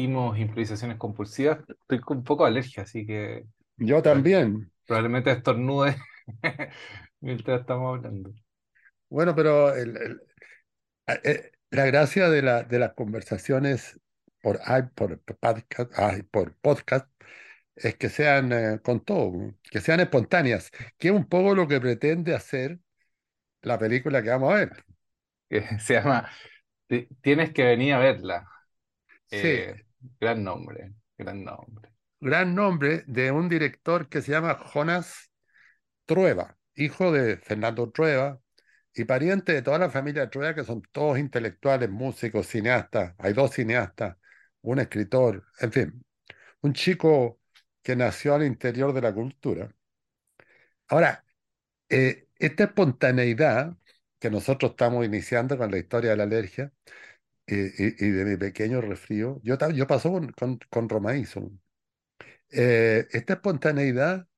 improvisaciones compulsivas, estoy con un poco de alergia, así que Yo también. probablemente estornude mientras estamos hablando. Bueno, pero el- el- eh, eh, la gracia de, la, de las conversaciones por, por podcast, ay, por podcast es que sean eh, con todo, que sean espontáneas, que es un poco lo que pretende hacer la película que vamos a ver. Se llama Ti- Tienes que venir a verla. Sí, Eh, gran nombre, gran nombre. gran nombre de un director que se llama Jonas Trueba, hijo de Fernando Trueba y pariente de toda la familia Trueba, que son todos intelectuales, músicos, cineastas. Hay dos cineastas, un escritor, en fin, un chico que nació al interior de la cultura. Ahora, eh, esta espontaneidad que nosotros estamos iniciando con la historia de la alergia y, y de mi pequeño resfrío, yo, yo paso con, con, con Romaíso. Eh, esta espontaneidad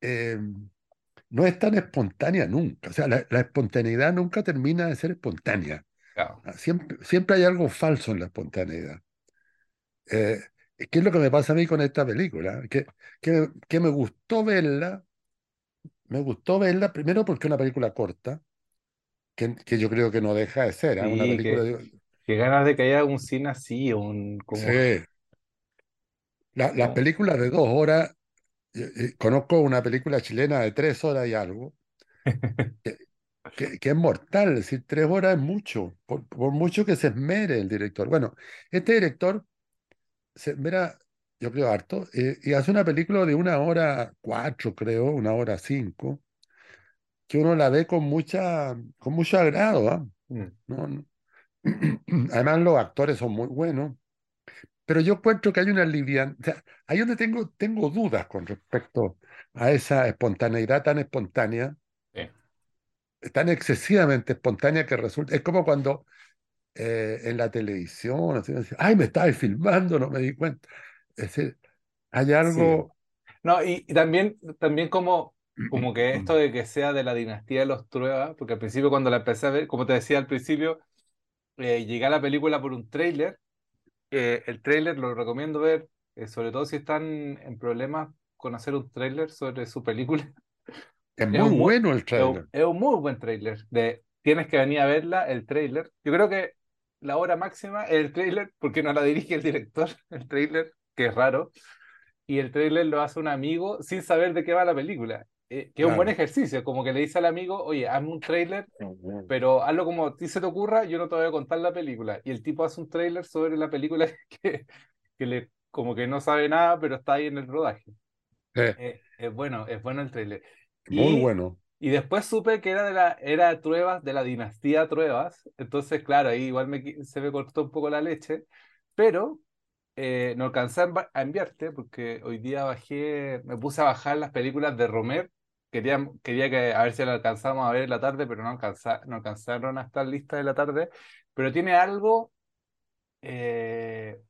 eh, no es tan espontánea nunca. O sea, la, la espontaneidad nunca termina de ser espontánea. Claro. Ah, Siempre, siempre hay algo falso en la espontaneidad. Eh, ¿qué es lo que me pasa a mí con esta película? Que, que, que me gustó verla, me gustó verla primero porque es una película corta, que, que yo creo que no deja de ser, ¿ah? Una película que, de... que ganas de que haya un cine así, un como, Sí, la- las como- películas de dos horas, eh, eh, conozco una película chilena de tres horas y algo, que, que- que es mortal, es decir, tres horas es mucho, por, por mucho que se esmere el director. Bueno, este director se esmera, yo creo, harto, eh, y hace una película de una hora cuatro, creo, una hora cinco, que uno la ve con mucha, con mucho agrado, ¿ah? Mm, No, no. Además, los actores son muy buenos, pero yo encuentro que hay una liviandad, o sea, ahí donde tengo, tengo dudas con respecto a esa espontaneidad tan espontánea, sí. tan excesivamente espontánea que resulta, es como cuando eh, en la televisión, así, así, ay, me estabas filmando, no me di cuenta. Es decir, hay Sí. algo... No, y, y también, también como, como que esto de que sea de la dinastía de los Trueba, porque al principio cuando la empecé a ver, como te decía al principio, eh, llegué a la película por un tráiler. Eh, el tráiler lo recomiendo ver, eh, sobre todo si están en problemas con hacer un tráiler sobre su película. Es Es muy bueno el es tráiler. es un muy buen tráiler. De, tienes que venir a verla, el tráiler. Yo creo que la hora máxima es el tráiler, porque no la dirige el director, el tráiler, que es raro y el tráiler lo hace un amigo sin saber de qué va la película. Eh, que es un buen Claro. ejercicio, como que le dice al amigo, oye, hazme un tráiler, pero hazlo como a ti se te ocurra, yo no te voy a contar la película. Y el tipo hace un tráiler sobre la película que, que le, como que no sabe nada, pero está ahí en el rodaje. Eh, Eh, es bueno, es bueno el tráiler. muy Y, bueno. y después supe que era de la era Truebas, de la dinastía Truebas. Entonces, claro, ahí igual me, se me cortó un poco la leche, pero eh, no alcancé a enviarte porque hoy día bajé, me puse a bajar las películas de Romer. Quería, quería que a ver si la alcanzamos a ver en la tarde, pero no, alcanza, no alcanzaron a estar listas de la tarde. Pero tiene algo eh,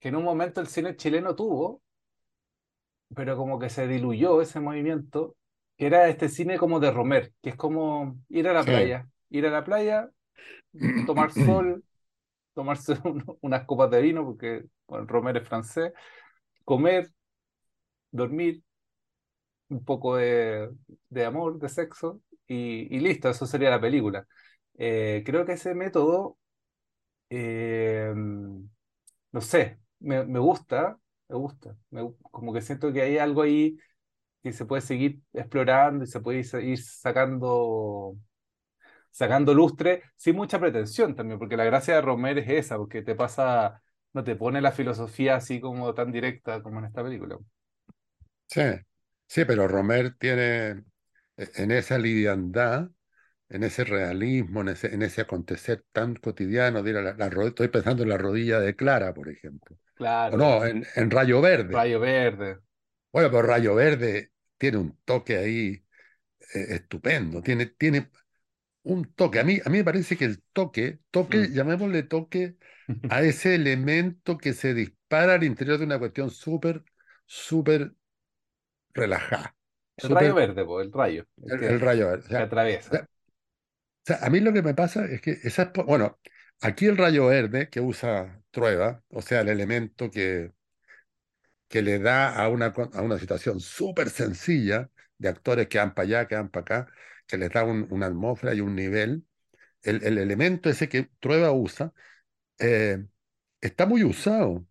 que en un momento el cine chileno tuvo, pero como que se diluyó ese movimiento, que era este cine como de Romer, que es como ir a la Sí. playa, ir a la playa, tomar sol, tomarse un- unas copas de vino, porque bueno, Romer es francés, comer, dormir, un poco de, de amor, de sexo, y, y listo, eso sería la película. Eh, creo que ese método, eh, no sé, me, me gusta, me gusta, como que siento que hay algo ahí que se puede seguir explorando y se puede ir ir sacando, sacando lustre sin mucha pretensión también, porque la gracia de Romer es esa, porque te pasa, no te pone la filosofía así como tan directa como en esta película. Sí, sí, pero Romer tiene e- en esa liviandad, en ese realismo, en ese, en ese acontecer tan cotidiano, de ir a la, estoy pensando en la rodilla de Clara, por ejemplo. O Claro, no, en, en Rayo Verde. Rayo Verde. Bueno, pero Rayo Verde tiene un toque ahí eh, estupendo, tiene, tiene un toque. A mí, a mí me parece que el toque, toque, Mm. llamémosle toque a ese elemento que se dispara al interior de una cuestión súper, súper relajada, El Rayo Verde, po, el rayo, el el, que, el rayo verde. O que o atraviesa. sea, o sea, a mí lo que me pasa es que bueno, aquí el rayo verde que usa Trueba, o sea, el elemento que, que le da a una, a una situación súper sencilla de actores que van para allá, que van para acá, que les da un- una atmósfera y un nivel. El, el elemento ese que Trueba usa eh, está muy usado.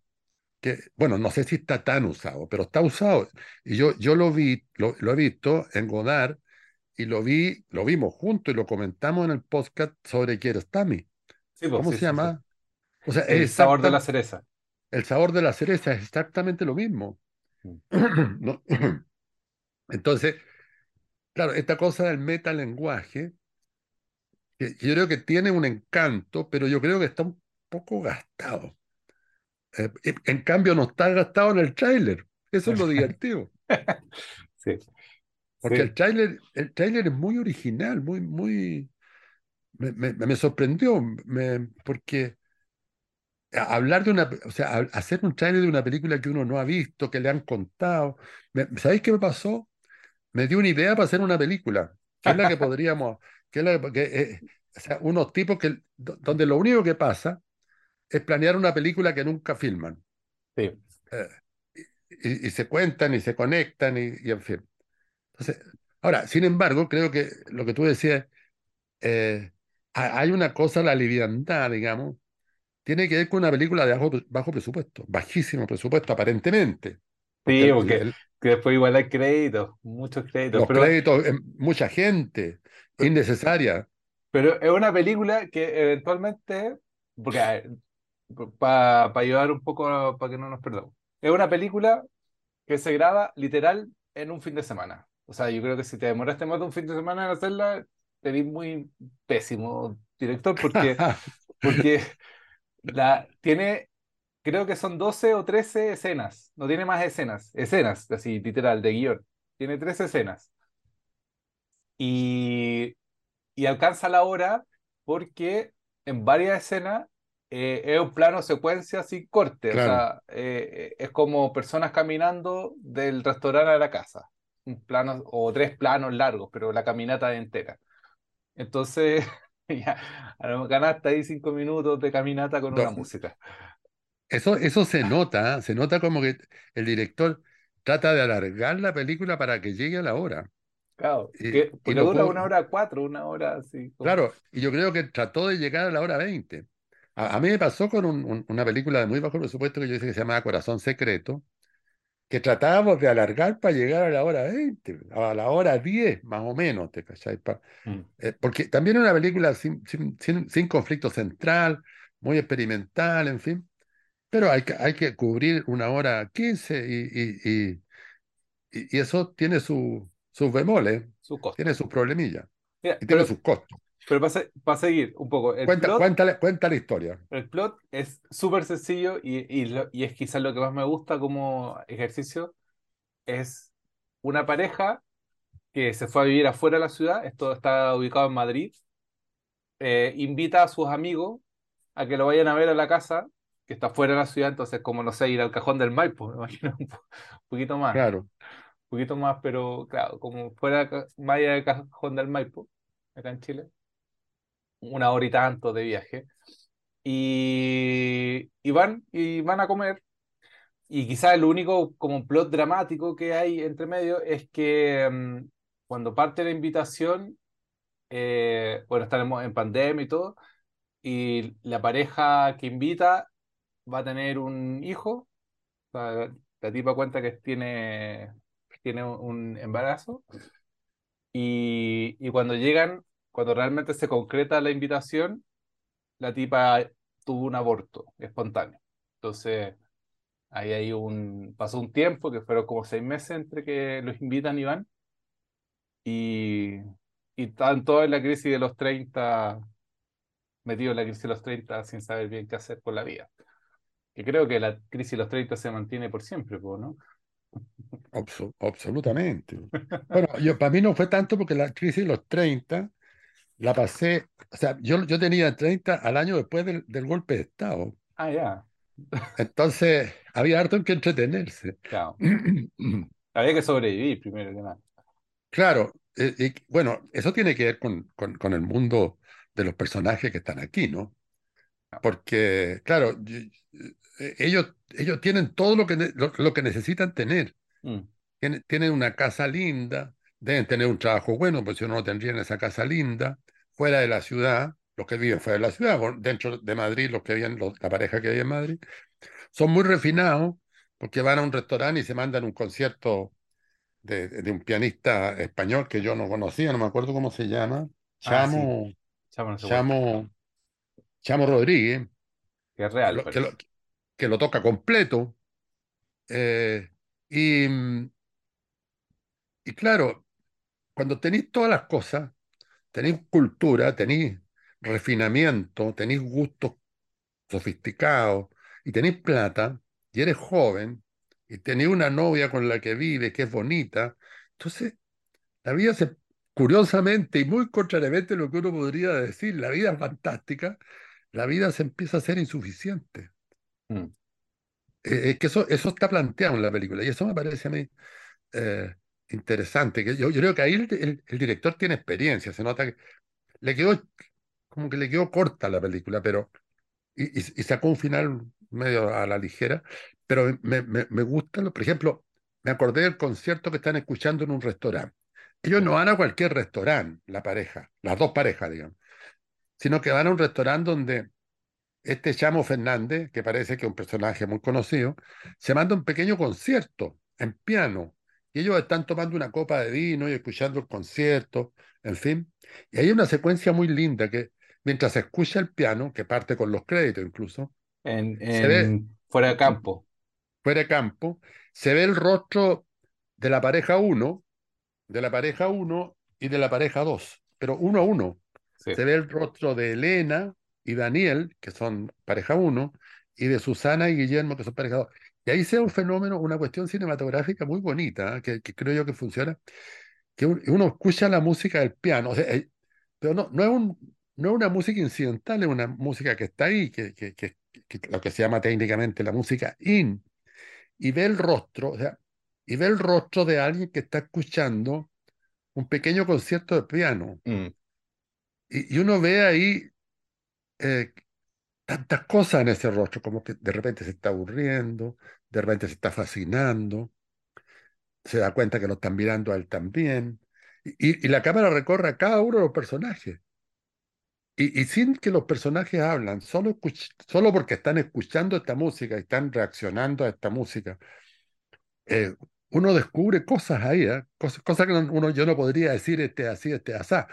Que, bueno, no sé si está tan usado, pero está usado. Y yo, yo lo vi, lo, lo he visto en Godard y lo vi, lo vimos juntos y lo comentamos en el podcast sobre Kiarostami. Sí, pues ¿Cómo sí, se sí, llama? O sea, El sabor de la cereza. el sabor de la cereza es exactamente lo mismo. Mm. ¿no? Entonces, claro, esta cosa del metalenguaje, que yo creo que tiene un encanto, pero yo creo que está un poco gastado. Eh, en cambio, no está gastado en el tráiler. Eso es lo divertido. Sí, Porque el sí. tráiler, el tráiler es muy original, muy, muy. Me, me- me sorprendió, me- porque a- hablar de una, o sea, a- hacer un tráiler de una película que uno no ha visto, que le han contado. ¿sabéis qué me pasó? Me dio una idea para hacer una película, que es la que podríamos, que es la que, eh, o sea, unos tipos que, do- donde lo único que pasa es planear una película que nunca filman. Sí. eh, y, y se cuentan y se conectan y, y en fin. Entonces, ahora, sin embargo, creo que lo que tú decías, eh, ha- hay una cosa, la liviandad, digamos, tiene que ver con una película de bajo, bajo presupuesto, bajísimo presupuesto, aparentemente, Sí, porque el- que después igual hay créditos, muchos créditos, los pero, créditos, eh, mucha gente, innecesaria, pero es una película que eventualmente, porque para ayudar un poco para que no nos perdamos, es una película que se graba literal en un fin de semana. O sea, yo creo que si te demoraste más de un fin de semana en hacerla, te vi muy pésimo director porque, porque la, tiene, creo que son 12 o 13 escenas, no tiene más escenas, escenas, así literal, de guion. Tiene 13 escenas. Y, y alcanza la hora porque en varias escenas eh, es un plano secuencia sin corte, o sea, eh, es como personas caminando del restaurante a la casa, un plano o tres planos largos, pero la caminata entera. Entonces, ya, a lo ganaste ahí cinco minutos de caminata con una música. Eso, eso se nota, ¿eh? Se nota como que el director trata de alargar la película para que llegue a la hora. Claro, Y, que, dura puedo, una hora cuatro, una hora así como... claro, y yo creo que trató de llegar a la hora 20. A, a mí me pasó con un- un- una película de muy bajo presupuesto que yo hice que se llamaba Corazón Secreto, que tratábamos de alargar para llegar a la hora 20, a la hora 10 más o menos, ¿te cachai? Pa- Mm. eh, porque también es una película sin, sin, sin, sin conflicto central, muy experimental, en fin, pero hay que, hay que cubrir una hora 15 y, y, y, y- y eso tiene su, sus bemoles, su tiene sus problemillas Mira, y tiene pero, sus costos. Pero para, seguir un poco, el Cuenta, plot cuéntale, cuenta la historia. El plot es súper sencillo y, y, y es quizás lo que más me gusta como ejercicio. Es una pareja que se fue a vivir afuera de la ciudad, esto está ubicado en Madrid, eh, invita a sus amigos a que lo vayan a ver a la casa, que está fuera de la ciudad, entonces como no sé, ir al cajón del Maipo, me imagino un po- poquito más, un Claro, poquito más, pero claro, como fuera más allá del cajón del Maipo, acá en Chile, una hora y tanto de viaje. Y, y van y van a comer Y quizás el único como plot dramático que hay entre medio es que mm, cuando parte la invitación, eh, bueno, estaremos en pandemia y todo, y la pareja que invita va a tener un hijo, o sea, la tipa cuenta que tiene, tiene un embarazo, y, y cuando llegan, cuando realmente se concreta la invitación, la tipa tuvo un aborto espontáneo. Entonces Ahí hay un, pasó un tiempo, que fueron como seis meses entre que los invitan y van, y, y están todos en la crisis de los 30 metidos en la crisis de los 30 sin saber bien qué hacer con la vida. Que creo que la crisis de los 30 se mantiene por siempre, ¿no? abso- absolutamente. Bueno, yo, para mí no fue tanto porque la crisis de los 30 la pasé, o sea, yo, yo tenía 30 al año después del, del golpe de Estado. Ah, ya, Entonces, había harto en que entretenerse. claro. Había que sobrevivir primero que nada. Claro, eh, y, bueno, eso tiene que ver con, con, con el mundo de los personajes que están aquí, ¿no? porque, claro, eh, ellos, ellos tienen todo lo que, lo, lo que necesitan tener. Mm, Tienen, tienen una casa linda, deben tener un trabajo bueno, pues si no, no tendrían esa casa linda, fuera de la ciudad, los que viven fuera de la ciudad, dentro de Madrid, los que viven, los- la pareja que vive en Madrid, son muy refinados porque van a un restaurante y se mandan un concierto de, de un pianista español que yo no conocía, no me acuerdo cómo se llama, Ah, sí, Chamo, chamo, no. Chamo, Chamo Rodríguez, Que es real, lo, que lo- parece. que lo toca completo. eh, y, mm, y claro, cuando tenéis todas las cosas, tenéis cultura, tenéis refinamiento, tenéis gustos sofisticados y tenéis plata y eres joven y tenéis una novia con la que vive que es bonita, entonces la vida se, curiosamente y muy contrariamente a lo que uno podría decir, la vida es fantástica, la vida se empieza a ser insuficiente. Mm, Eh, es que eso, eso está planteado en la película y eso me parece a mí eh, interesante. Que yo, creo que ahí el, director tiene experiencia, se nota que le quedó como que le quedó corta la película, pero y, y- y sacó un final medio a la ligera, pero me, me, me gusta, lo- por ejemplo, me acordé del concierto que están escuchando en un restaurante. Ellos no van a cualquier restaurante, la pareja, las dos parejas, digamos, sino que van a un restaurante donde este Chamo Fernández, que parece que es un personaje muy conocido, se manda un pequeño concierto en piano. Y ellos están tomando una copa de vino y escuchando el concierto, en fin. Y hay una secuencia muy linda que mientras se escucha el piano, que parte con los créditos incluso, En, se ve fuera de campo. fuera de campo, se ve el rostro de la pareja uno, de la pareja uno y de la pareja dos, pero uno a uno. Sí. Se ve el rostro de Elena y Daniel, que son pareja uno, y de Susana y Guillermo, que son pareja dos. Y ahí se da un fenómeno, una cuestión cinematográfica muy bonita, ¿eh? que, que creo yo que funciona, que un- uno escucha la música del piano, o sea, eh, pero no, no es un, no es una música incidental, es una música que está ahí, que, que, que- que lo que se llama técnicamente la música in, y ve el rostro, o sea, y ve el rostro de alguien que está escuchando un pequeño concierto de piano. Mm, Y, y uno ve ahí eh, tantas cosas en ese rostro, como que de repente se está aburriendo, de repente se está fascinando, se da cuenta que lo están mirando a él también, y, y la cámara recorre a cada uno de los personajes. Y, y sin que los personajes hablan, solo, solo porque están escuchando esta música y están reaccionando a esta música, eh, uno descubre cosas ahí, ¿eh? Cosas, cosas que no- uno, yo no podría decir este así, este asá,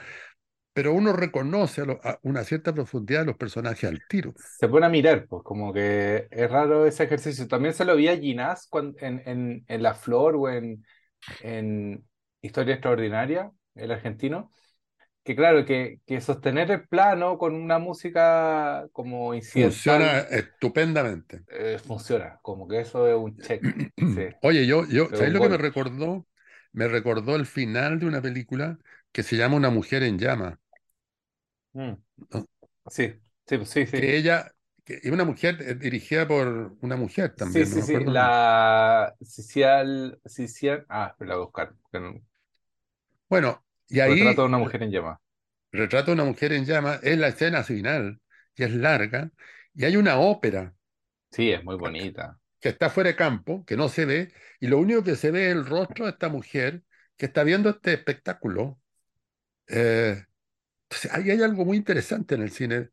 pero uno reconoce a lo- a una cierta profundidad de los personajes al tiro. Se pone a mirar, pues como que es raro ese ejercicio. También se lo vi a Ginás en, en, en La Flor o en, en Historia Extraordinaria, el argentino, que claro, que, que sostener el plano con una música como Funciona incidental estupendamente. eh, funciona, como que eso es un check, sí, Oye, yo, yo, ¿sabes un lo que me recordó? Me recordó el final de una película que se llama Una mujer en llamas, Mm, ¿no? Sí, sí, sí, sí. Que ella, que una mujer eh, dirigida por una mujer Sí, también, no sí, me sí, nombre. la Cicial, Cicial, ah, espera, buscar, no- Bueno, y Retrato de ahí una mujer en llamas. retrata a una mujer en llamas, es la escena final, y es larga, y hay una ópera Sí, es muy bonita. que está fuera de campo, que no se ve, y lo único que se ve es el rostro de esta mujer que está viendo este espectáculo. Eh, entonces, ahí hay algo muy interesante en el cine,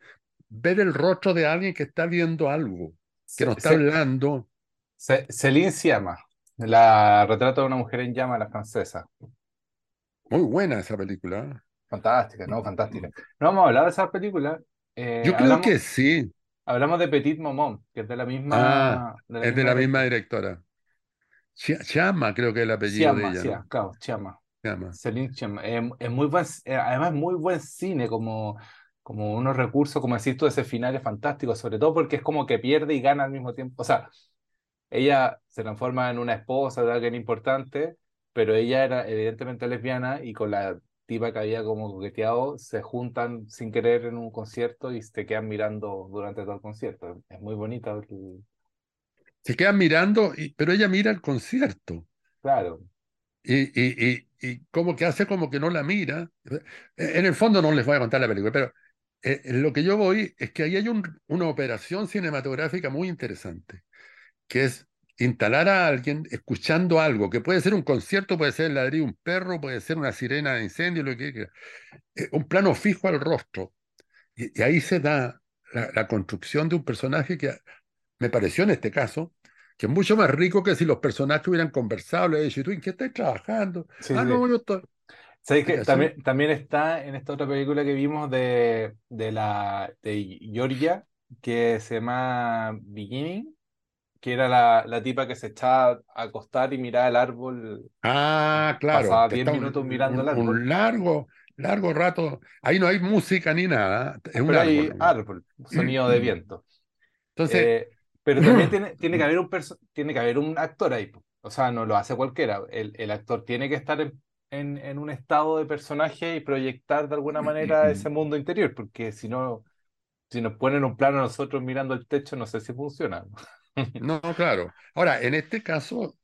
ver el rostro de alguien que está viendo algo, que no Ce- está hablando. Ce- Céline Sciamma, la retrato de una mujer en llamas, la francesa. Muy buena esa película. ¿eh? Fantástica, ¿no? Fantástica. No vamos a hablar de esas películas. Eh, Yo creo hablamos, que sí. hablamos de Petit Momón, que es de la Ah, misma, de la es de la misma directora. Chama, creo que es el apellido de ella, sí, claro, Sciamma. Chama. Celine. Eh, es muy buen, eh, además muy buen cine, como, como unos recursos, como decís tú, ese final es fantástico, sobre todo porque es como que pierde y gana al mismo tiempo. O sea, ella se transforma en una esposa de alguien importante, pero ella era evidentemente lesbiana y con la tipa que había como coqueteado se juntan sin querer en un concierto y se quedan mirando durante todo el concierto. Es muy bonito. el- Se quedan mirando, y- pero ella mira el concierto. Claro, Y, y, y, y como que hace como que no la mira. En el fondo no les voy a contar la película, pero eh, lo que yo voy es que ahí hay un- una operación cinematográfica muy interesante, que es instalar a alguien escuchando algo, que puede ser un concierto, puede ser el ladrido de un perro, puede ser una sirena de incendio, lo que. Eh, un plano fijo al rostro. Y, ahí se da la construcción de un personaje que me pareció en este caso, que es mucho más rico que si los personajes hubieran conversado, le dicho, ¿tú en qué estás trabajando? Sí, Ah, sí. no, yo estoy... ¿Sabes ¿Me que también, también está en esta otra película que vimos de, de la de Georgia, que se llama Beginning, que era la, la tipa que se echaba a acostar y miraba el árbol, Ah, claro, pasaba que 10 está un, minutos mirando el un- árbol, un largo, largo rato. Ahí no hay música ni nada, es un pero árbol hay árbol, sonido de viento. Entonces, Eh, pero también tiene, tiene que haber un tiene que haber un actor ahí. O sea, no lo hace cualquiera. El, el actor tiene que estar en, en- en un estado de personaje y proyectar de alguna manera ese mundo interior, porque si no, si nos ponen un plano a nosotros mirando el techo, no sé si funciona. no, claro. Ahora, en este caso,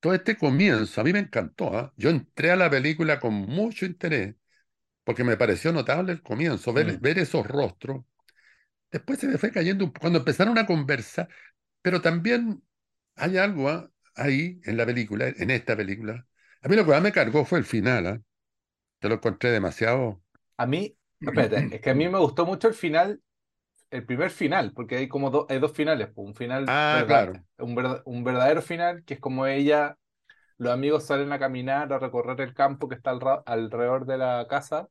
todo este comienzo, a mí me encantó, ¿ah? Yo entré a la película con mucho interés, porque me pareció notable el comienzo, ver, Mm. ver esos rostros. Después se me fue cayendo cuando empezaron a conversar, pero también hay algo ¿ah? ahí en la película, en esta película. A mí lo que más me cargó fue el final, ¿ah? Te lo encontré demasiado. A mí, espérate, es que a mí me gustó mucho el final, el primer final, porque hay como dos, hay dos finales. po. Un final, Ah, verdad, claro. un, verda- un verdadero final, que es como ella, los amigos salen a caminar, a recorrer el campo que está al alrededor de la casa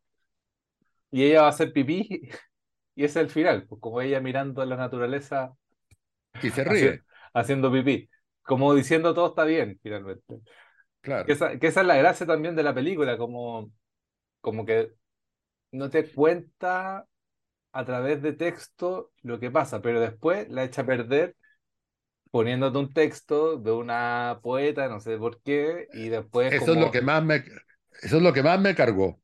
y ella va a hacer pipí y ese es el final, pues como ella mirando la naturaleza Y se ríe, haciendo pipí, como diciendo todo está bien finalmente. Que claro. esa, que esa es la gracia también de la película, como, como que no te cuenta a través de texto lo que pasa, pero después la echa a perder poniéndote un texto de una poeta, no sé por qué, y después Eso es lo que más me, eso es lo que más me cargó.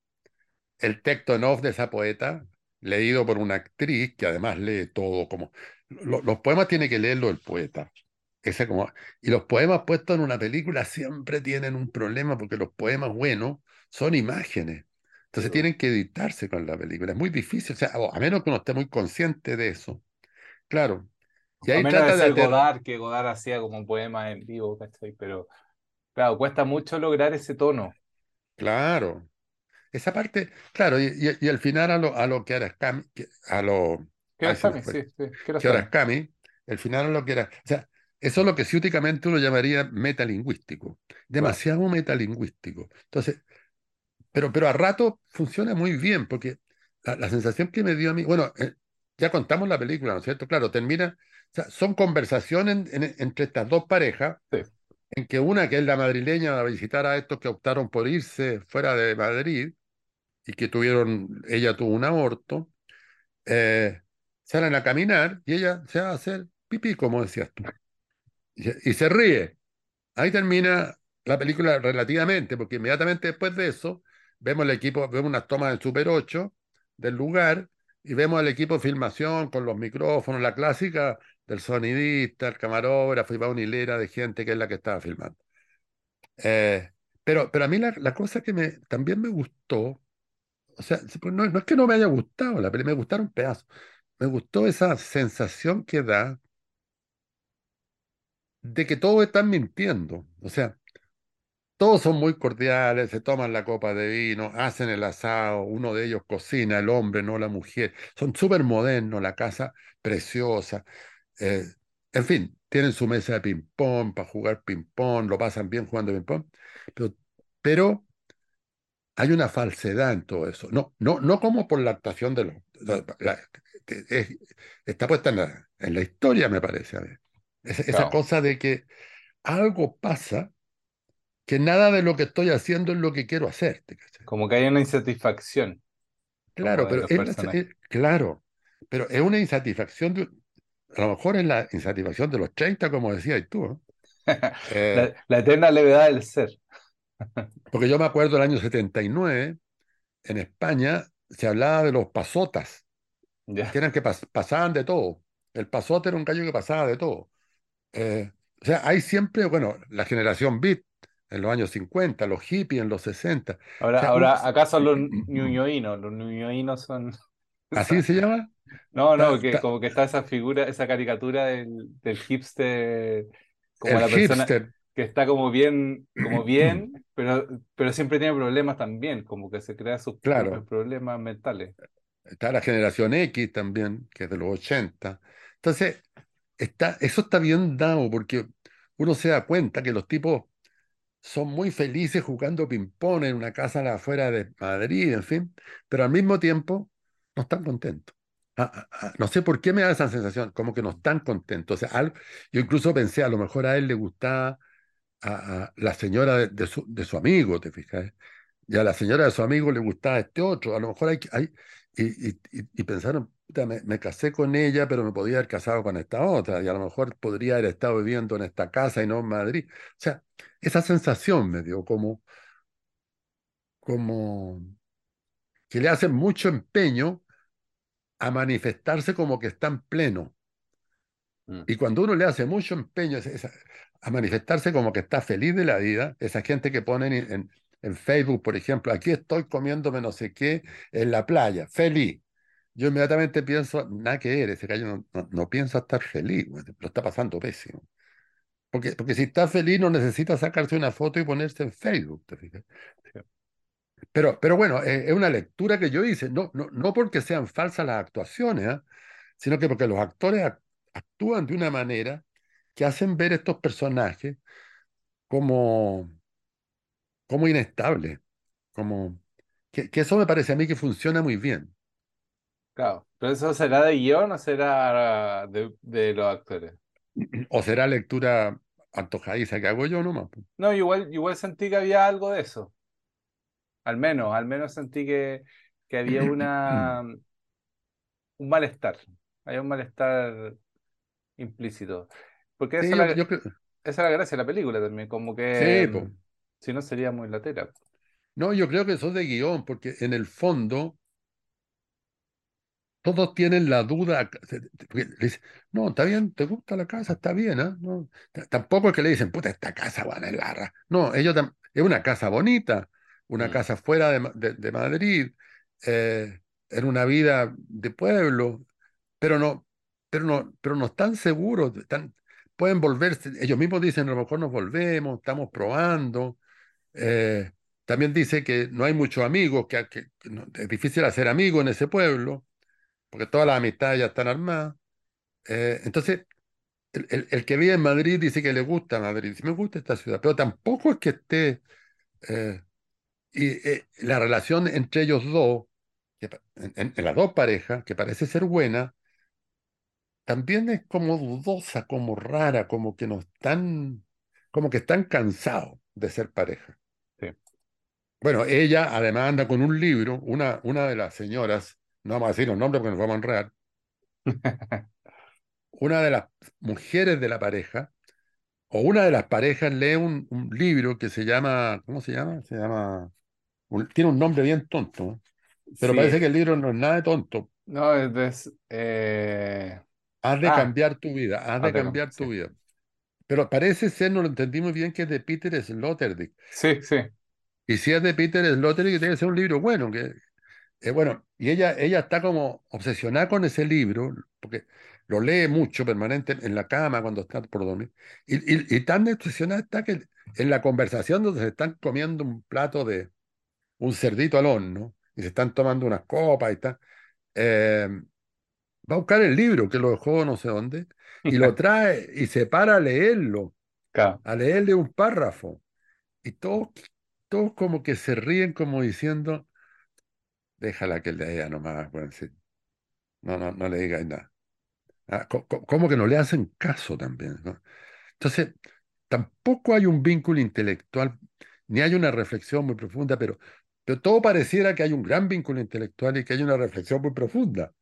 El texto en off de esa poeta, leído por una actriz que además lee todo, como lo- los poemas tiene que leerlo el poeta. Ese como, y los poemas puestos en una película siempre tienen un problema porque los poemas buenos son imágenes. Entonces tienen que editarse con la película. Es muy difícil, o sea, a menos que uno esté muy consciente de eso. Claro. Y a ahí menos de trata de ser ater... Godard, que Godard hacía como poemas en vivo, ¿cachai? Pero claro, cuesta mucho lograr ese tono. Claro. Esa parte, claro, y, y- y al final a lo, a lo que era a lo, me Kiarostami, fue, sí, sí, era. Scami, el final a lo que era, o sea, eso es lo que ciúticamente uno llamaría metalingüístico, demasiado metalingüístico. Entonces, pero, pero a rato funciona muy bien, porque la, la sensación que me dio a mí, bueno, eh, ya contamos la película, ¿no es cierto? Claro, termina, o sea, son conversaciones en- en- entre estas dos parejas, Sí. en que una, que es la madrileña, va a visitar a estos que optaron por irse fuera de Madrid, y que tuvieron, ella tuvo un aborto, eh, salen a caminar y ella se va a hacer pipí, como decías tú, y, se ríe. Ahí termina la película relativamente, porque inmediatamente después de eso vemos el equipo, vemos unas tomas del Super 8 del lugar y vemos al equipo de filmación con los micrófonos, la clásica del sonidista, el camarógrafo y va una hilera de gente que es la que estaba filmando. Eh, pero, pero a mí la, cosa que también me gustó o sea, no, no es que no me haya gustado la peli, me gustaron pedazos. Me gustó esa sensación que da de que todos están mintiendo. O sea, todos son muy cordiales, se toman la copa de vino, hacen el asado, uno de ellos cocina, el hombre, no la mujer. Son súper modernos, la casa preciosa. eh, en fin, tienen su mesa de ping-pong para jugar ping-pong, lo pasan bien jugando ping-pong. Pero, pero hay una falsedad en todo eso. No, no, no como por la actuación de los... es- está puesta en la, en la historia, me parece. a mí. Esa, cosa de que algo pasa que nada de lo que estoy haciendo es lo que quiero hacer. Como que hay una insatisfacción Claro, pero es claro, pero es una insatisfacción, de- a lo mejor es la insatisfacción de los 30 como decías tú. Eh, La, la eterna levedad del ser. porque yo me acuerdo del año 79, en España se hablaba de los pasotas. Ya. que eran que pas- pasaban de todo. El pasote era un gallo que pasaba de todo. Eh, o sea, hay siempre, bueno, la generación beat en los años 50, los hippies en los 60. O Ahora, sea, uno, ahora, acá son los ñuñoínos. Los ñuñoínos son. ¿Así se llama? No, no, que como que está esa figura, esa caricatura del, del hipster, como el la persona hipster. que está como bien, como bien, pero, pero siempre tiene problemas también, como que se crea sus Claro, problemas mentales. Está la generación X también, que es de los 80. Entonces, está, eso está bien dado porque uno se da cuenta que los tipos son muy felices jugando ping-pong en una casa afuera de Madrid, en fin, pero al mismo tiempo no están contentos. Ah, ah, ah, no sé por qué me da esa sensación, como que no están contentos. Yo incluso pensé, a lo mejor a él le gustaba a, la señora de, su, de su amigo, ¿te fijas? Y a la señora de su amigo le gustaba este otro. A lo mejor hay, hay y, y, y- y pensaron, "Puta, me, me casé con ella, pero me podía haber casado con esta otra. Y a lo mejor podría haber estado viviendo en esta casa y no en Madrid. O sea, esa sensación me dio como, como que le hacen mucho empeño a manifestarse como que están pleno. Mm, Y cuando uno le hace mucho empeño a manifestarse como que está feliz de la vida, esa gente que ponen en, en- Facebook, por ejemplo, aquí estoy comiéndome no sé qué en la playa, feliz. Yo inmediatamente pienso, nada que ver, ese gallo no, no, no piensa estar feliz, lo está pasando pésimo. Porque, porque si está feliz no necesita sacarse una foto y ponerse en Facebook, ¿te fijas? sí, Pero, pero bueno, eh, es una lectura que yo hice, no, no, no porque sean falsas las actuaciones, ¿ah? sino que porque los actores ac- actúan de una manera que hacen ver estos personajes como, como inestables, como que, que eso me parece a mí que funciona muy bien. claro. ¿Pero eso será de guion o será de, de los actores? O será lectura antojadiza que hago yo nomás. No, igual, igual sentí que había algo de eso. Al menos, al menos sentí que, que había una, un malestar. Había un malestar implícito. Porque Sí, esa yo, es la, yo creo. esa es la gracia de la película también, como que Sí, si no sería muy latera. No, yo creo que eso es de guion, porque en el fondo todos tienen la duda. le dicen, no, está bien, te gusta la casa, está bien, ¿ah? No, tampoco es que le dicen, puta, esta casa, van a larra. No, ellos es una casa bonita, una Mm, casa fuera de, de- de Madrid, eh, en una vida de pueblo, pero no, pero no, pero no están seguros, están, pueden volverse, ellos mismos dicen, a lo mejor nos volvemos, estamos probando. Eh, también dice que no hay muchos amigos, que, es difícil hacer amigos en ese pueblo porque todas las amistades ya están armadas. Eh, entonces, el, que vive en Madrid dice que le gusta Madrid, dice, me gusta esta ciudad, pero tampoco es que esté... eh, y la relación entre ellos dos, que en las dos parejas, que parece ser buena, también es como dudosa, como rara, como que no están, como que están cansados de ser pareja. Bueno, ella además anda con un libro, una, una de las señoras, no vamos a decir los nombres porque nos vamos a enredar, una de las mujeres de la pareja o una de las parejas lee un, un libro que se llama, ¿cómo se llama? Se llama, un- tiene un nombre bien tonto, ¿eh? pero Sí, parece que el libro no es nada de tonto. no, es de... eh, Has de Ah, cambiar tu vida, has de de cam- cambiar sí. tu vida. Pero parece ser, no lo entendí muy bien, que es de Peter Sloterdijk. Sí, sí. Y si es de Peter Sloterdijk, debe ser un libro bueno, que eh, bueno, y ella, ella está como obsesionada con ese libro, porque lo lee mucho permanente en la cama cuando está por dormir. Y, y- y tan obsesionada está que en la conversación donde se están comiendo un plato de un cerdito al horno y se están tomando unas copas y tal, eh, va a buscar el libro que lo dejó no sé dónde y lo trae y se para a leerlo, Claro. a leerle un párrafo. Y todos, todos como que se ríen como diciendo, déjala que lea nomás, bueno. No, no, no le digas nada. Ah, co- co- como que no le hacen caso también. Entonces, tampoco hay un vínculo intelectual, ni hay una reflexión muy profunda, pero, pero todo pareciera que hay un gran vínculo intelectual y que hay una reflexión muy profunda.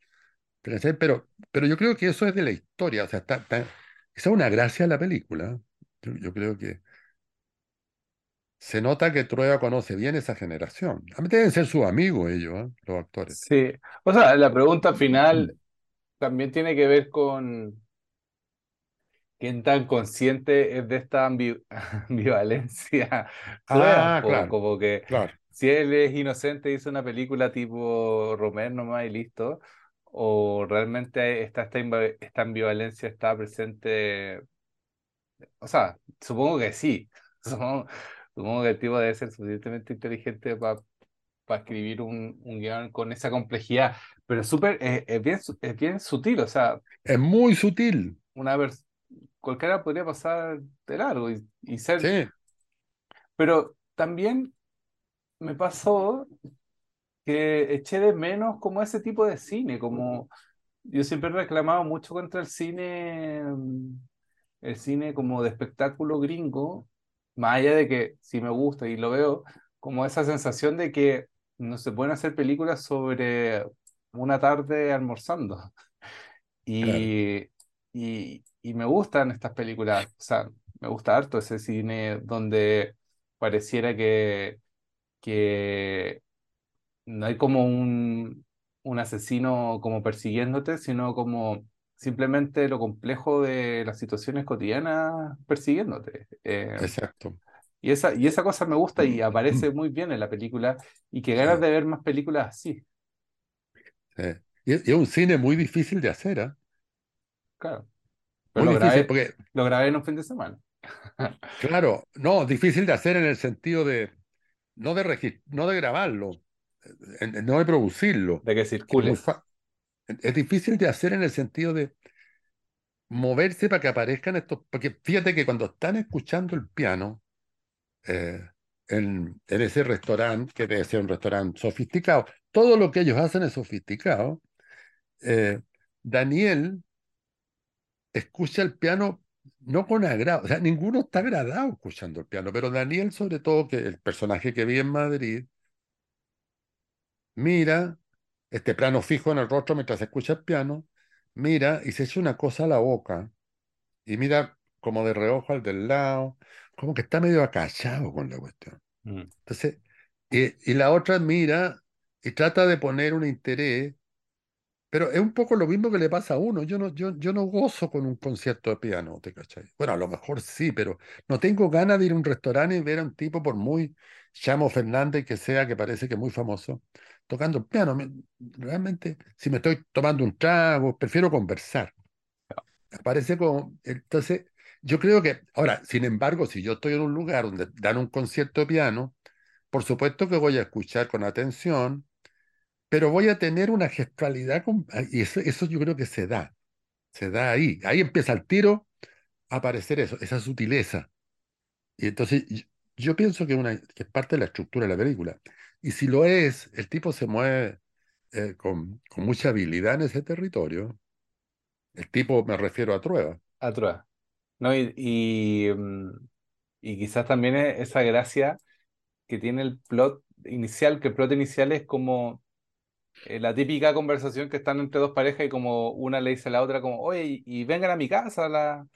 Pero, pero yo creo que eso es de la historia, o sea, está, está- esa es una gracia de la película. ¿eh? Yo, yo creo que se nota que Trueba conoce bien esa generación. A mí deben ser sus amigos ellos, ¿eh? Los actores. Sí. O sea, la pregunta final también tiene que ver con qué tan consciente es de esta ambi- ambivalencia Trueba, Ah, claro, como que claro. si él es inocente hizo una película tipo Romer nomás y listo, o realmente está, esta, esta ambivalencia está presente? O sea, supongo que sí. Supongo, supongo que el tipo debe ser suficientemente inteligente para escribir un, un guion con esa complejidad, pero súper, es, es bien, es bien sutil, o sea, Es muy sutil, una cualquiera podría pasar de largo y, y ser, sí, pero también me pasó que eché de menos como ese tipo de cine, como yo siempre he reclamado mucho contra el cine, mm, el cine como de espectáculo gringo, más allá de que sí me gusta y lo veo, como esa sensación de que no se pueden hacer películas sobre una tarde almorzando. claro, y, y me gustan estas películas, o sea, me gusta harto ese cine donde pareciera que, que no hay como un, un asesino como persiguiéndote, sino como simplemente lo complejo de las situaciones cotidianas persiguiéndote. Eh, exacto. y esa, y esa cosa me gusta y aparece muy bien en la película y que ganas Sí, de ver más películas así, sí. Y es, y es un cine muy difícil de hacer, ¿ah? claro. Pero Muy lo difícil, grabé, porque, lo grabé en un fin de semana, claro, no, difícil de hacer en el sentido de, no de no de grabarlo, en- en- no de producirlo, de que que es muy circule. Es difícil de hacer en el sentido de moverse para que aparezcan estos, porque fíjate que cuando están escuchando el piano eh, en, en ese restaurante, que debe ser un restaurante sofisticado, todo lo que ellos hacen es sofisticado, eh, Daniel escucha el piano no con agrado, o sea, ninguno está agradado escuchando el piano, pero Daniel, sobre todo, que el personaje que vi en Madrid, mira este plano fijo en el rostro mientras escucha el piano, mira y se echa una cosa a la boca y mira como de reojo al del lado, como que está medio acallado con la cuestión. Mm. Entonces, y, y la otra mira y trata de poner un interés Pero es un poco lo mismo que le pasa a uno. Yo no, yo, yo no gozo con un concierto de piano, ¿te cachai? Bueno, a lo mejor sí, pero no tengo ganas de ir a un restaurante y ver a un tipo, por muy Chamo Fernández que sea, que parece que es muy famoso, tocando piano. Me- realmente, si me estoy tomando un trago, prefiero conversar. Parece como. Entonces, yo creo que. Ahora, sin embargo, si yo estoy en un lugar donde dan un concierto de piano, por supuesto que voy a escuchar con atención pero voy a tener una gestualidad, ah, y eso, eso yo creo que se da, se da ahí, ahí empieza el tiro a aparecer eso, esa sutileza. Y entonces yo pienso que, una, que es parte de la estructura de la película. Y si lo es, el tipo se mueve eh, con, mucha habilidad en ese territorio. El tipo, me refiero a Trueba. Atroz. ¿no? Y, y, mm, quizás también es esa gracia que tiene el plot inicial, que el plot inicial es como eh, la típica conversación que están entre dos parejas y como una le dice a la otra como, oye, y, vengan a mi casa, la...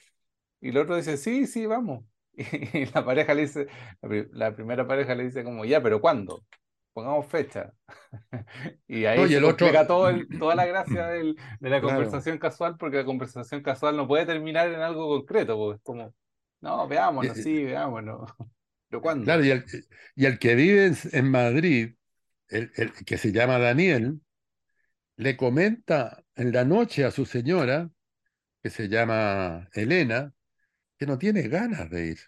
y el otro dice, sí, sí, vamos. Y la pareja le dice, la, la primera pareja le dice como, ya, pero ¿cuándo? Pongamos fecha. Y No, ahí se el otro, complica todo el, toda la gracia del- de la claro, conversación casual, porque la conversación casual no puede terminar en algo concreto, porque es como, no, veámonos, y- sí, veámonos. ¿Pero claro, cuándo? y el, y el que vive en, en Madrid, el, el que se llama Daniel, le comenta en la noche a su señora, que se llama Elena, que no tiene ganas de ir.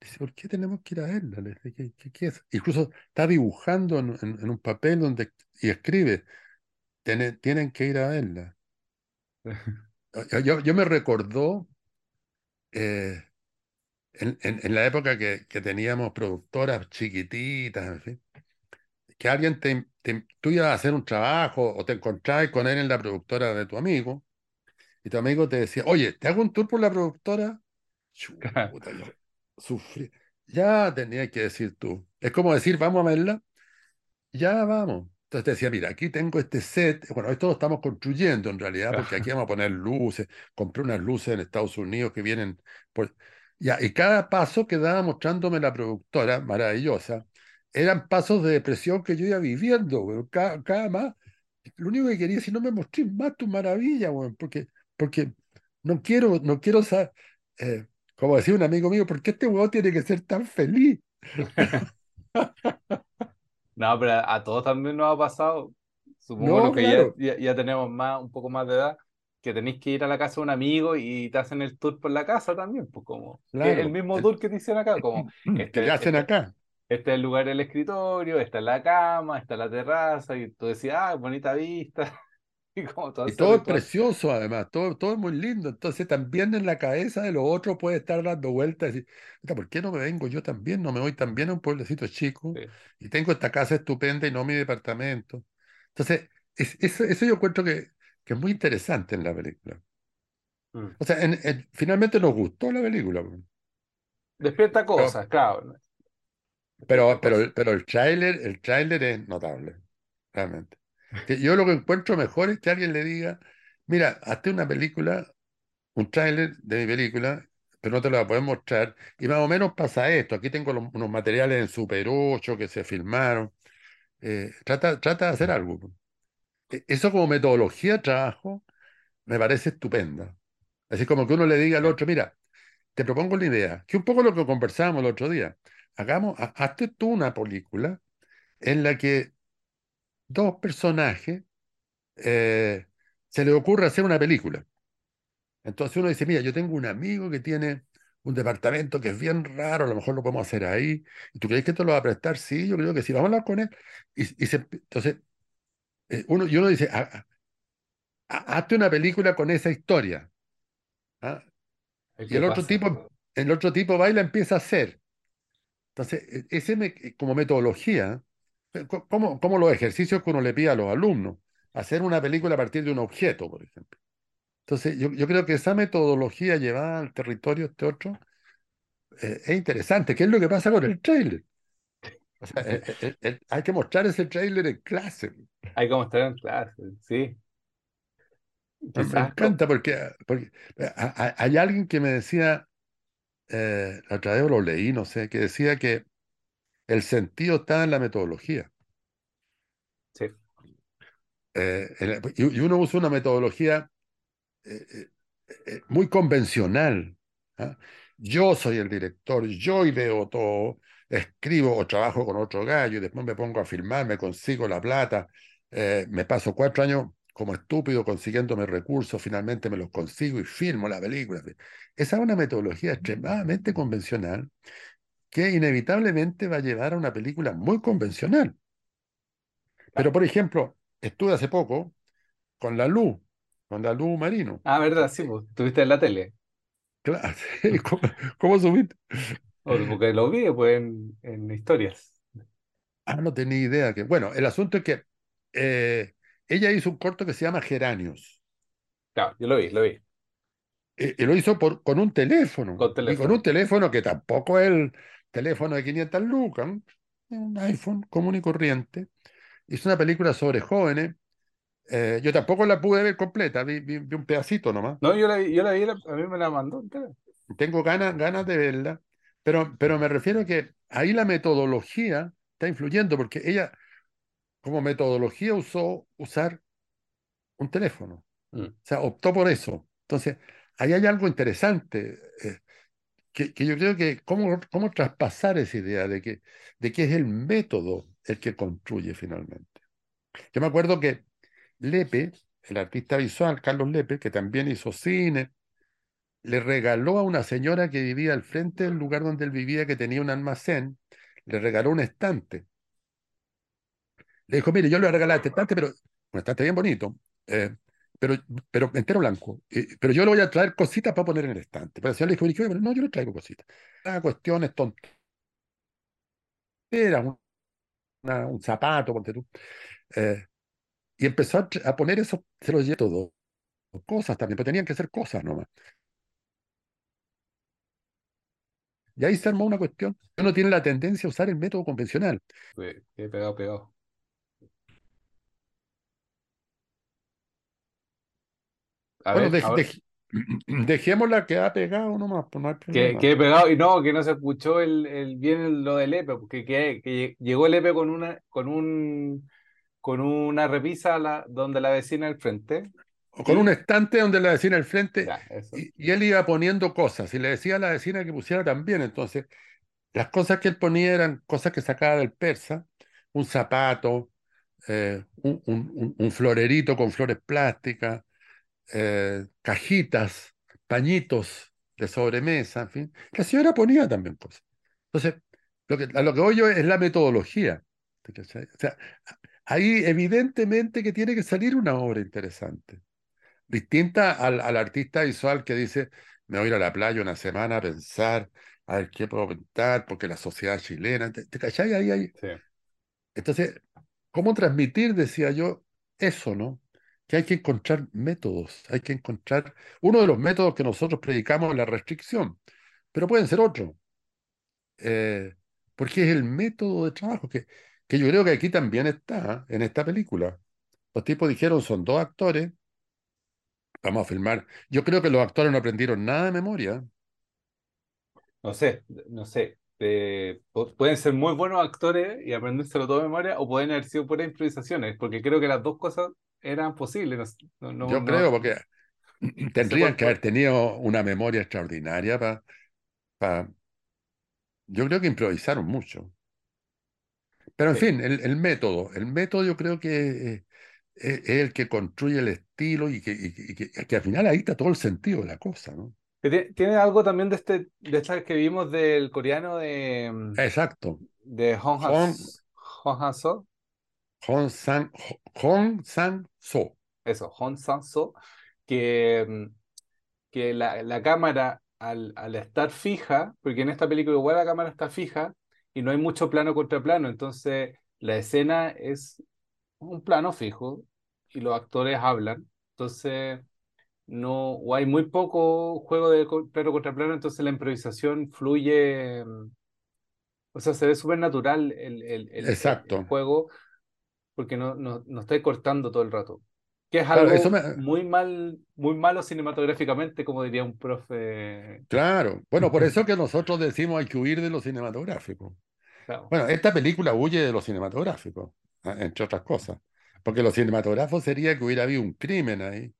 Dice, ¿por qué tenemos que ir a verla? Le dice, ¿qué, qué- qué es? Incluso está dibujando en, en- en un papel donde, y escribe, "Tiene- tienen que ir a verla. Yo, yo- me recordó eh, en, en- en la época que, que teníamos productoras chiquititas, en fin, que alguien te, te- tú ibas a hacer un trabajo o te encontrabas con él en la productora de tu amigo y tu amigo te decía, oye, ¿te hago un tour por la productora? Chuta, yo sufrí. Ya tenía que decir tú. Es como decir, vamos a verla. Ya vamos. Entonces te decía, mira, aquí tengo este set. Bueno, esto lo estamos construyendo en realidad, porque aquí vamos a poner luces. Compré unas luces en Estados Unidos que vienen por. Ya, y cada paso que daba mostrándome la productora, maravillosa, eran pasos de depresión que yo iba viviendo, weón. Cada, cada más. Lo único que quería es si no me mostrís más tu maravilla, weón, porque, porque no quiero, no quiero saber. eh, como decía un amigo mío, ¿por qué este weón tiene que ser tan feliz? No, pero a, a todos también nos ha pasado, Supongo No, que ya, claro, ya, ya tenemos más, un poco más de edad, que tenéis que ir a la casa de un amigo y te hacen el tour por la casa también, pues como, el mismo tour que te hicieron acá, como, te este, hacen este, acá. este es el lugar del escritorio, esta es la cama, esta es la terraza, y tú decías, ah, bonita vista, y como todo Y ese todo es precioso, además, todo, todo es muy lindo. Entonces también en la cabeza de los otros puede estar dando vueltas y decir, "Puta, ¿por qué no me vengo yo también? No me voy también a un pueblecito chico Sí. y tengo esta casa estupenda y no mi departamento. Entonces, es- eso, eso yo encuentro que, que es muy interesante en la película. Mm. O sea, en- en- finalmente nos gustó la película. Despierta pero, cosas, claro, despierta pero, pero, pero el tráiler, el tráiler es notable, realmente. Que yo lo que encuentro mejor es que alguien le diga, mira, hazte una película un tráiler de mi película, pero no te lo voy a poder mostrar. Y más o menos pasa esto. Aquí tengo unos materiales en Super 8 que se filmaron. Eh, trata, trata de hacer algo. E- Eso como metodología de trabajo me parece estupenda. Así como que uno le diga al otro, mira, te propongo la idea, que un poco lo que conversábamos el otro día. Hagamos, ha- hazte tú una película en la que dos personajes eh, se le ocurre hacer una película. Entonces uno dice, mira, yo tengo un amigo que tiene un departamento que es bien raro, a lo mejor lo podemos hacer ahí. ¿Y tú crees que esto lo va a prestar? Sí, yo creo que sí, vamos a hablar con él. Y, y se- entonces, eh, uno, y uno dice, "Ha- ha- hazte una película con esa historia. ¿ah? ¿Y el otro tipo, el otro tipo va y la empieza a hacer. Entonces, e- ese me- como metodología, como, como los ejercicios que uno le pide a los alumnos, hacer una película a partir de un objeto, por ejemplo. Entonces, yo, yo creo que esa metodología llevada al territorio este otro eh, es interesante. ¿Qué es lo que pasa con el trailer? O sea, eh, eh, hay que mostrar ese trailer en clase. Hay como estar en clase, sí. Me, encanta porque, porque a- a- hay alguien que me decía, eh, la otra vez lo leí, no sé, que decía que el sentido está en la metodología. sí, Eh, en la- y, y uno usa una metodología eh, eh, eh, muy convencional. ¿ah? Yo soy el director, yo ideo todo, escribo o trabajo con otro gallo y después me pongo a filmar, me consigo la plata, me paso cuatro años como estúpido consiguiéndome recursos, finalmente me los consigo y filmo la película. Esa es una metodología extremadamente convencional que inevitablemente va a llevar a una película muy convencional. Pero, por ejemplo, estuve hace poco con La Luz, con La Luz Marino. Ah, verdad, sí, pues, estuviste en la tele. Claro, ¿cómo, cómo subiste? Porque lo vi, pues, en, en historias. Ah, no tenía idea que. Bueno, el asunto es que eh, ella hizo un corto que se llama Geranios. Claro, yo lo vi, lo vi. eh, y lo hizo por, con un teléfono. Con Y con un teléfono. teléfono que tampoco es el teléfono de 500 lucas, un iPhone común y corriente. Hizo una película sobre jóvenes. eh, yo tampoco la pude ver completa, vi, vi- vi un pedacito nomás. No, yo la vi, yo la vi, a mí me la mandó entera. Tengo ganas, ganas de verla, pero, pero me refiero a que ahí la metodología está influyendo, porque ella como metodología usó usar un teléfono. Mm, O sea, optó por eso. Entonces, ahí hay algo interesante, eh, que, yo creo que cómo, cómo traspasar esa idea de que, de que es el método el que construye finalmente. Yo me acuerdo que Lepe, el artista visual, Carlos Lepe, que también hizo cine, le regaló a una señora que vivía al frente del lugar donde él vivía, que tenía un almacén, le regaló un estante. Le dijo, mire, yo le voy a regalar este estante, pero un estante bien bonito, eh, pero, pero entero blanco. pero yo le voy a traer cositas para poner en el estante. Pero el señor le dijo, "Oye, pero no, yo le traigo cositas. Ah, cuestiones tonteras, un, una- un zapato, ponte tú. Eh, y empezó a, poner eso, se lo llevó todo. Cosas también, pero tenían que ser cosas nomás. Y ahí se armó una cuestión. Uno tiene la tendencia a usar el método convencional. quedé pegado, pegado. A Bueno, ver, dej- ahora, dej- dejémosla que ha pegado nomás, pues no hay que, problema. quedé pegado y no, que no se escuchó el, el, bien lo del EPE, porque que, que llegó el EPE con una, con un, con una repisa la, donde la vecina al frente. O con un estante donde la vecina al frente ya, eso. y, y él iba poniendo cosas y le decía a la vecina que pusiera también. Entonces, las cosas que él ponía eran cosas que sacaba del persa, un zapato, eh, un, un- un florerito con flores plásticas, eh, cajitas, pañitos de sobremesa, en fin. La señora ponía también cosas. Entonces, lo que, a lo que voy yo es la metodología. O sea, ahí evidentemente que tiene que salir una obra interesante. Distinta al, al artista visual que dice, me voy a ir a la playa una semana a pensar, a ver qué puedo pintar, porque la sociedad chilena, ¿te, te cachai? Ahí, ahí. Sí. Entonces, ¿cómo transmitir, decía yo, eso, ¿no? Que hay que encontrar métodos, hay que encontrar, uno de los métodos que nosotros predicamos es la restricción, pero pueden ser otros, eh, porque es el método de trabajo que, que yo creo que aquí también está, ¿eh? en esta película. Los tipos dijeron, son dos actores, vamos a filmar. Yo creo que los actores no aprendieron nada de memoria. No sé, no sé. eh, pu- pueden ser muy buenos actores y aprendérselo todo de memoria, o pueden haber sido puras improvisaciones, porque creo que las dos cosas eran posibles. No, no, no, Yo creo, porque tendrían que haber tenido una memoria extraordinaria para... Yo creo que improvisaron mucho. Pero en Sí. fin, el, el método, el método yo creo que eh, es, es el que construye el estilo y que, y que- y que- que al final ahí está todo el sentido de la cosa, ¿no? Tiene algo también de este, de esta que vimos del coreano de, mm, Exacto. de Hong Hong, Han- Hong Han-so, Hong Sang, Sang-so. eso, Hong San-so, que, mm, que la, la cámara al, al estar fija, porque en esta película igual la cámara está fija y no hay mucho plano contra plano, entonces la escena es un plano fijo y los actores hablan, entonces no, o hay muy poco juego de plano contra plano, entonces la improvisación fluye, mm, o sea, se ve súper natural el, el, el, el- juego porque no, no, no estáis cortando todo el rato. Que es Claro, eso algo me, muy mal, muy malo cinematográficamente, como diría un profe. claro. Bueno, por eso que nosotros decimos hay que huir de lo cinematográfico. Claro, Bueno, esta película huye de lo cinematográfico, ah, entre otras cosas, porque lo cinematográfico sería que hubiera habido un crimen ahí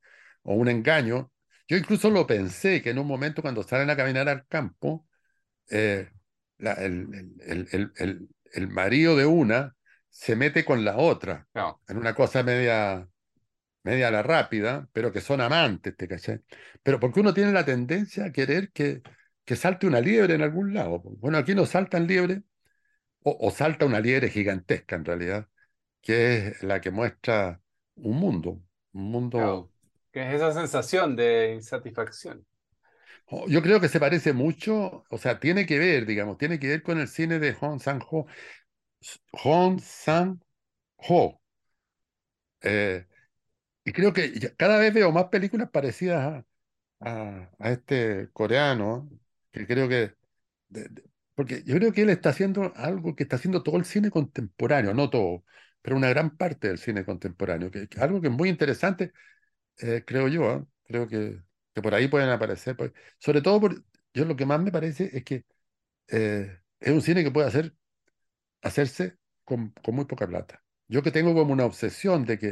o un engaño. Yo incluso lo pensé que en un momento cuando salen a caminar al campo, eh, la- el- el- el- el marido de una se mete con la otra en una cosa media, media a la rápida, pero que son amantes, ¿te cachai? Pero porque uno tiene la tendencia a querer que, que salte una liebre en algún lado. Bueno, aquí no saltan liebres o, o salta una liebre gigantesca en realidad, que es la que muestra un mundo, un mundo. Que es esa sensación de insatisfacción. oh, yo creo que se parece mucho, o sea, tiene que ver, digamos, tiene que ver con el cine de Hong Sang-ho, Hong Sang-ho. Eh, y creo que cada vez veo más películas parecidas a, este coreano, que creo que, porque yo creo que él está haciendo algo que está haciendo todo el cine contemporáneo, no todo, pero una gran parte del cine contemporáneo, que, algo que es muy interesante eh, creo yo, ¿ah? Creo que, que por ahí pueden aparecer. pues, sobre todo, por, yo lo que más me parece es que eh, es un cine que puede hacer, hacerse con, con muy poca plata. Yo que tengo como una obsesión de que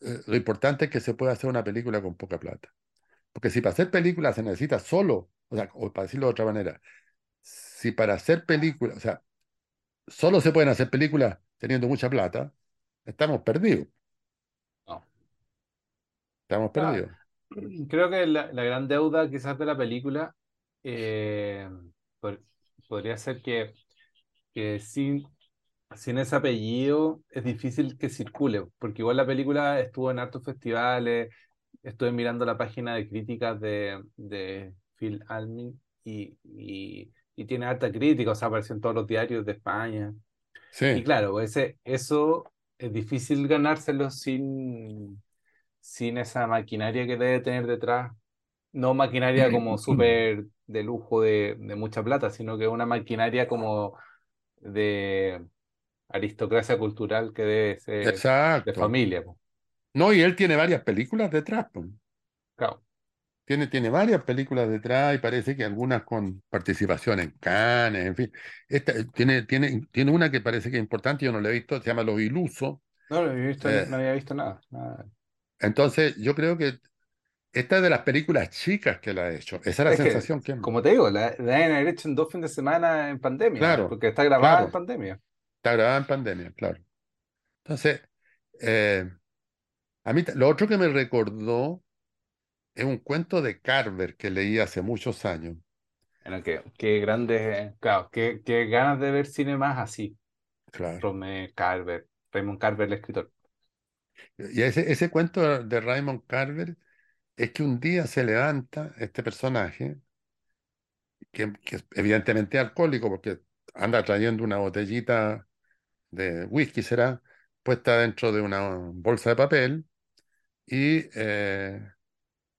eh, lo importante es que se pueda hacer una película con poca plata. Porque si para hacer películas se necesita solo, o sea, o para decirlo de otra manera, si para hacer películas, o sea, solo se pueden hacer películas teniendo mucha plata, estamos perdidos, No. estamos Ah, perdidos. creo que la, la gran deuda quizás de la película eh, por- podría ser que, que sin, sin ese apellido es difícil que circule, porque igual la película estuvo en hartos festivales, estuve mirando la página de críticas de, de Phil Almin y, y, y tiene harta crítica, o sea, apareció en todos los diarios de España. Y Sí, claro, ese, eso es difícil ganárselo sin, sin esa maquinaria que debe tener detrás. No maquinaria como súper de lujo de, de mucha plata, sino que una maquinaria como de aristocracia cultural que debe ser de familia. po. No, y él tiene varias películas detrás. Claro. Tiene, tiene varias películas detrás y parece que algunas con participación en Cannes, en fin. Esta, eh, tiene, tiene, tiene una que parece que es importante, yo no la he visto, se llama Los Ilusos. No, no había visto, Eh, no había visto nada, nada. entonces, yo creo que esta es de las películas chicas que la ha hecho. Esa es la Es que, sensación que... como te digo, la, la hecho en dos fines de semana en pandemia, Claro, porque está grabada en pandemia. está grabada en pandemia, claro. Entonces, Eh, a mí, lo otro que me recordó es un cuento de Carver que leí hace muchos años. Bueno, qué, qué grandes, claro, qué, qué ganas de ver cine más así. Claro. Rome Carver, Raymond Carver, el escritor. Y ese, ese cuento de Raymond Carver es que un día se levanta este personaje, que, que es evidentemente alcohólico, porque anda trayendo una botellita de whisky, será, puesta dentro de una bolsa de papel, y eh,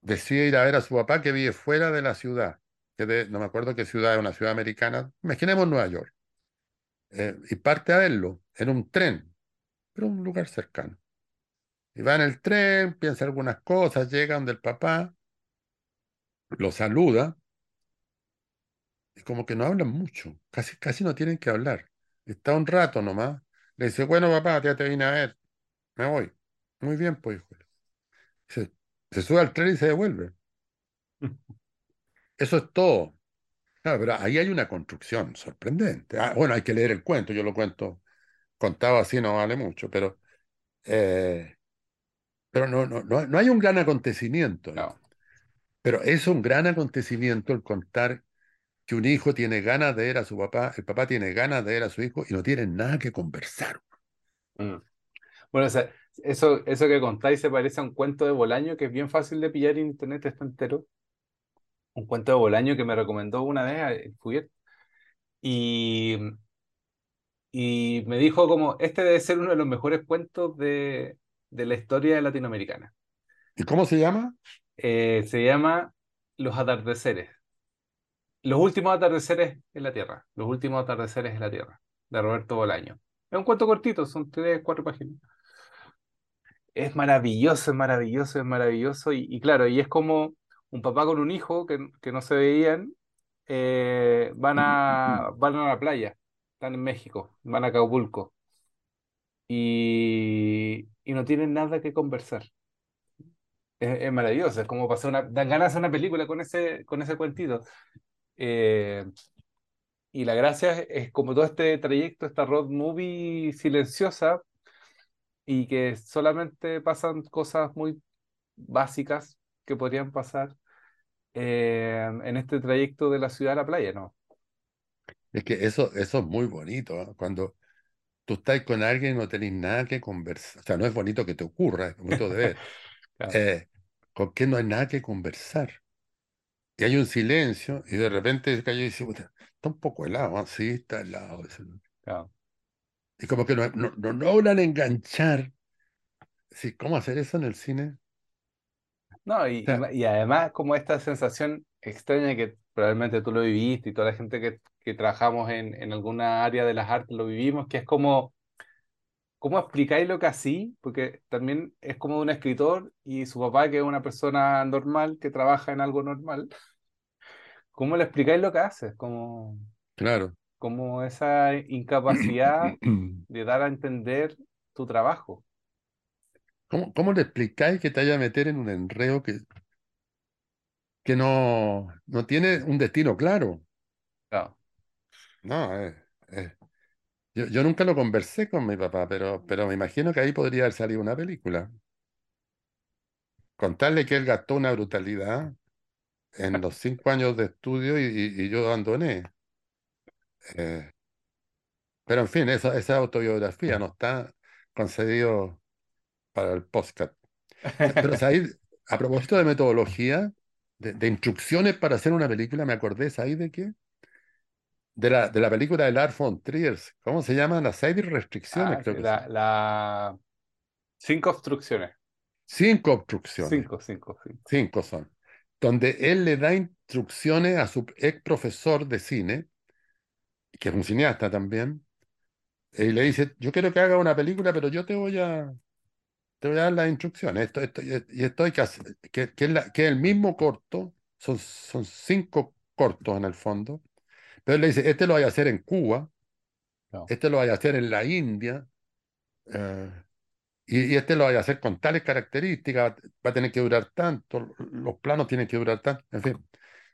decide ir a ver a su papá que vive fuera de la ciudad, que no me acuerdo qué ciudad es, una ciudad americana, imaginemos Nueva York, eh, y parte a verlo en un tren, pero un lugar cercano. Y va en el tren, piensa algunas cosas, llega donde el papá, lo saluda, y como que no hablan mucho, casi, casi no tienen que hablar. Está un rato nomás, le dice, bueno papá, ya te vine a ver, me voy. Muy bien, pues hijo. Se, se sube al tren y se devuelve. Eso es todo. Claro, pero ahí hay una construcción sorprendente. Ah, bueno, hay que leer el cuento, yo lo cuento contado así, no vale mucho, pero, eh, pero no, no, no, no hay un gran acontecimiento. Claro. Pero es un gran acontecimiento el contar que un hijo tiene ganas de ver a su papá, el papá tiene ganas de ver a su hijo y no tienen nada que conversar. Mm. Bueno, o sea, eso, eso que contáis se parece a un cuento de Bolaño que es bien fácil de pillar en internet, está entero. Un cuento de Bolaño que me recomendó una vez el Fuyet. Y, y me dijo como, este debe ser uno de los mejores cuentos de, de la historia latinoamericana. ¿Y cómo se llama? Eh, se llama Los atardeceres. Los últimos atardeceres en la Tierra. Los últimos atardeceres en la Tierra, de Roberto Bolaño. Es un cuento cortito, son tres, cuatro páginas. Es maravilloso, es maravilloso, es maravilloso. Y, y claro, y es como un papá con un hijo que, que no se veían, eh, van a, van a la playa, están en México, van a Acapulco y, y no tienen nada que conversar. Es, es maravilloso, es como pasar una, dan ganas de una película con ese, con ese cuentito. Eh, y la gracia es, es como todo este trayecto, esta road movie silenciosa y que solamente pasan cosas muy básicas que podrían pasar eh, en este trayecto de la ciudad a la playa, ¿no? Es que eso, eso es muy bonito, ¿eh? Cuando tú estás con alguien y no tenés nada que conversar. O sea, no es bonito que te ocurra, es bonito de ver. Claro, Eh, con que no hay nada que conversar. Y hay un silencio y de repente se cayó y dice, "Puta, está un poco helado, ¿ah? Sí, está helado. Claro. Y como que no, no, no logran enganchar. Sí, ¿cómo hacer eso en el cine? No, sea, y además como esta sensación extraña que probablemente tú lo viviste y toda la gente que, que trabajamos en, en alguna área de las artes lo vivimos, que es como, ¿cómo explicáis lo que así? Porque también es como un escritor y su papá, que es una persona normal, que trabaja en algo normal, ¿cómo le explicáis lo que hace? Como, claro. como esa incapacidad de dar a entender tu trabajo. ¿Cómo, cómo le explicáis que te vaya a meter en un enredo que, que no, no tiene un destino claro? Claro. No, eh, eh, Yo, yo nunca lo conversé con mi papá, pero, pero me imagino que ahí podría haber salido una película. Contarle que él gastó una brutalidad en los cinco años de estudio y, y- y yo abandoné. Eh, pero en fin, esa, esa autobiografía no está concedido para el podcast. Sa- Pero ¿sabes? A propósito de metodología, de, de instrucciones para hacer una película, me acordé, ¿sabes de qué? De la, de la película de Lars von Trier. ¿Cómo se llama? Las seis restricciones, Ah, creo que la... Cinco obstrucciones. Cinco obstrucciones. Cinco, cinco, cinco. Cinco son. Donde él le da instrucciones a su ex profesor de cine, que es un cineasta también, y le dice, yo quiero que haga una película, pero yo te voy a, te voy a dar las instrucciones. Esto, esto, y esto hay que hacer, que, que es la- que es el mismo corto, son, son cinco cortos en el fondo, pero él le dice, este lo voy a hacer en Cuba, No, este lo voy a hacer en la India, eh, y, y este lo voy a hacer con tales características, va a tener que durar tanto, los planos tienen que durar tanto, en fin.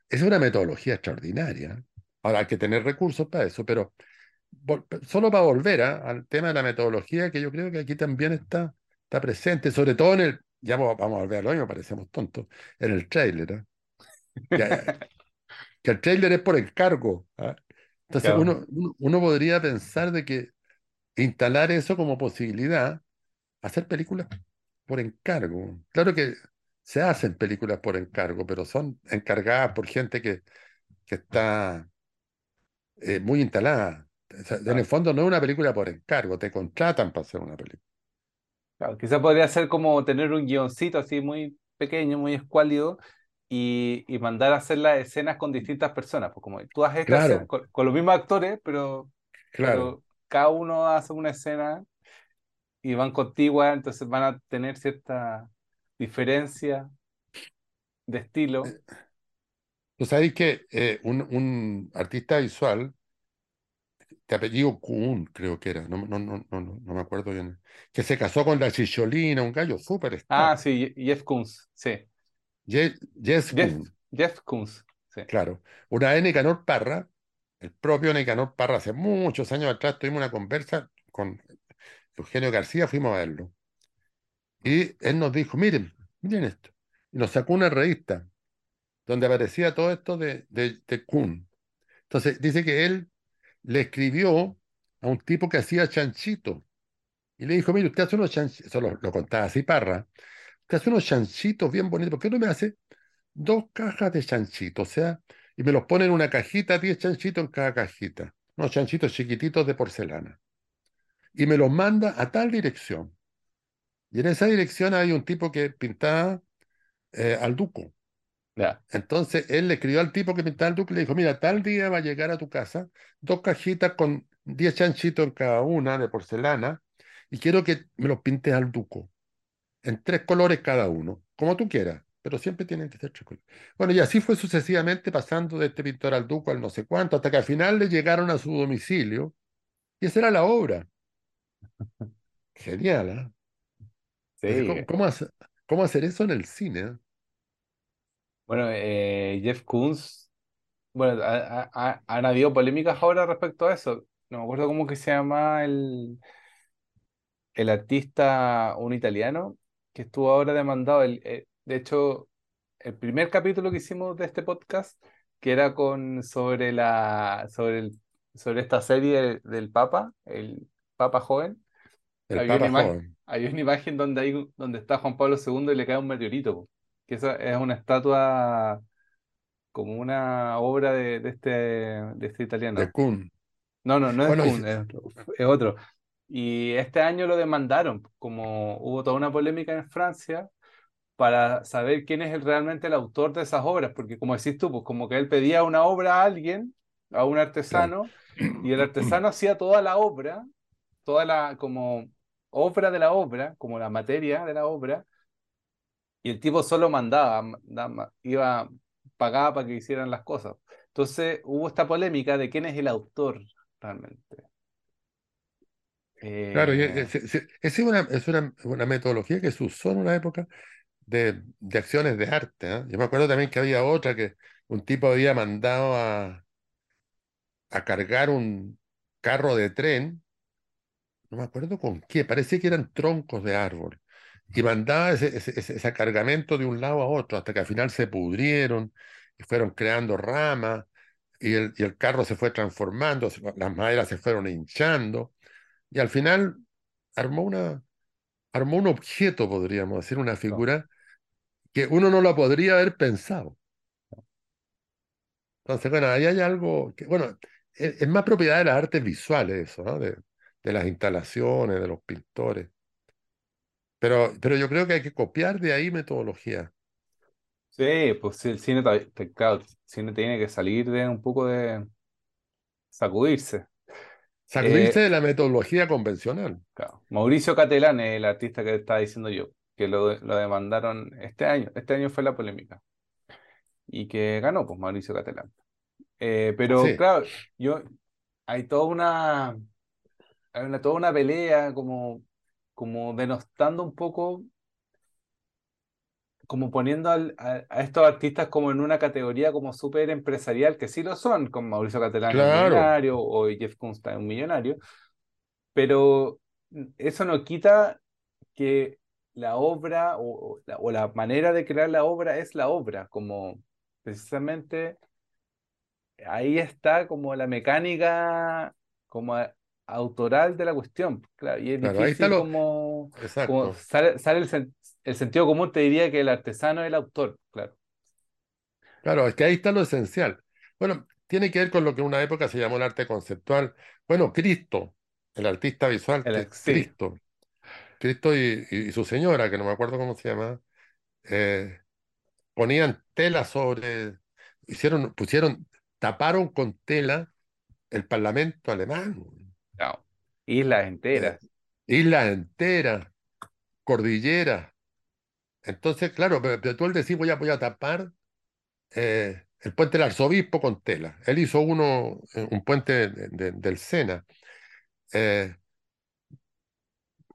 Es una metodología extraordinaria. Ahora hay que tener recursos para eso, pero solo para volver al tema de la metodología, que yo creo que aquí también está está presente, sobre todo en el, ya vamos a verlo, me parecemos tontos, en el trailer. ¿eh? que el trailer es por encargo. ¿ah? Entonces uno, uno, podría pensar de que instalar eso como posibilidad, hacer películas por encargo. Claro que se hacen películas por encargo, pero son encargadas por gente que, que está eh, muy instalada. En el fondo no es una película por encargo, te contratan para hacer una película. Claro, quizás podría ser como tener un guioncito así muy pequeño, muy escuálido, y, y mandar a hacer las escenas con distintas personas. Pues como tú haces esta con, los mismos actores, pero, claro. cada uno hace una escena y van contigua, entonces van a tener cierta diferencia de estilo. Eh, tú sabes que eh, un, un, artista visual, de apellido Kuhn, creo que era, no, no, no, no, no me acuerdo bien, que se casó con la Chicholina, un gallo súper Ah, sí, Jeff Koons, sí. Jeff, Jeff, Jeff Koons, sí. Claro. Una vez Nicanor Parra, el propio Nicanor Parra, hace muchos años atrás tuvimos una conversa con Eugenio García, fuimos a verlo. Y él nos dijo, miren, miren esto. Y nos sacó una revista donde aparecía todo esto de, de, de Kuhn. Entonces, dice que él le escribió a un tipo que hacía chanchito. Y le dijo, mire, usted hace unos chanchitos, eso lo, contaba así Parra, que hace unos chanchitos bien bonitos. ¿Por qué no me hace dos cajas de chanchitos? O sea, y me los pone en una cajita, 10 chanchitos en cada cajita. Unos chanchitos chiquititos de porcelana. Y me los manda a tal dirección. Y en esa dirección hay un tipo que pintaba eh, al duco. Entonces él le escribió al tipo que pintaba al duco y le dijo, mira, tal día va a llegar a tu casa dos cajitas con 10 chanchitos en cada una de porcelana y quiero que me los pintes al duco en tres colores cada uno, como tú quieras, pero siempre tienen que ser tres colores. Bueno, y así fue sucesivamente pasando de este pintor al duco al no sé cuánto, hasta que al final le llegaron a su domicilio y esa era la obra. Genial, ¿eh? Sí. ¿cómo, hacer, ¿cómo, hacer, eso en el cine? Bueno, eh, Jeff Koons, bueno, han habido polémicas ahora respecto a eso. No me acuerdo cómo que se llama el, el artista, un italiano, que estuvo ahora demandado. El, eh, de hecho, el primer capítulo que hicimos de este podcast, que era con sobre la sobre el, sobre esta serie del, Papa, el Papa joven. El Papa una joven. hay una imagen donde hay donde está Juan Pablo II y le cae un meteorito, que esa es una estatua como una obra de, de este de este italiano. De Kuhn. No, no, no es Kuhn, es otro. Y este año lo demandaron, como hubo toda una polémica en Francia para saber quién es realmente el autor de esas obras, porque como decís tú, pues como que él pedía una obra a alguien, a un artesano, y el artesano hacía toda la obra, toda la como obra de la obra, como la materia de la obra, y el tipo solo mandaba, iba, pagaba para que hicieran las cosas. Entonces hubo esta polémica de quién es el autor realmente. Claro, eh, esa es, una, es una, una, metodología que se usó en una época de, de acciones de arte. ¿eh? Yo me acuerdo también que había otra que un tipo había mandado a, a cargar un carro de tren, no me acuerdo con qué, parecía que eran troncos de árbol, y mandaba ese, ese, ese cargamento de un lado a otro, hasta que al final se pudrieron y fueron creando ramas, y el, y el carro se fue transformando, las maderas se fueron hinchando y al final armó una, armó un objeto, podríamos decir, una figura que uno no la podría haber pensado. Entonces, bueno, ahí hay algo que, bueno, e, es, más propiedad de las artes visuales eso, ¿no? De, de, las instalaciones, de los pintores. Pero, pero yo creo que hay que copiar de ahí metodología. Sí, pues el cine, claro, el cine tiene que salir de un poco de sacudirse. Sacudirse eh, de la metodología convencional. Mauricio Catelán es el artista que estaba diciendo yo, que lo, lo, demandaron este año. Este año fue la polémica. Y que ganó, pues, Mauricio Catelán. Eh, pero claro, yo hay toda una, hay una toda una pelea como, como denostando un poco como poniendo a, estos artistas como en una categoría como súper empresarial, que sí lo son, como Mauricio Catalán un millonario o Jeff Koons un millonario, pero eso no quita que la obra o, o la, o la manera de crear la obra es la obra, como precisamente ahí está como la mecánica como a- autoral de la cuestión. Claro, y es Claro, ahí está difícil lo... como, sale, sale el, sen- el sentido común, te diría que el artesano es el autor, claro. Claro, es que ahí está lo esencial. Bueno, tiene que ver con lo que en una época se llamó el arte conceptual. Bueno, Cristo, el artista visual, El, que sí, Cristo, Cristo y, su señora, que no me acuerdo cómo se llama, eh, ponían tela sobre, hicieron, pusieron, taparon con tela el Parlamento alemán. Islas eh, enteras, islas enteras, cordilleras. Entonces, claro, pero, tú él decís, voy a, voy a tapar eh, el puente del arzobispo con tela. Él hizo uno, eh, un puente de- de- del Sena. eh,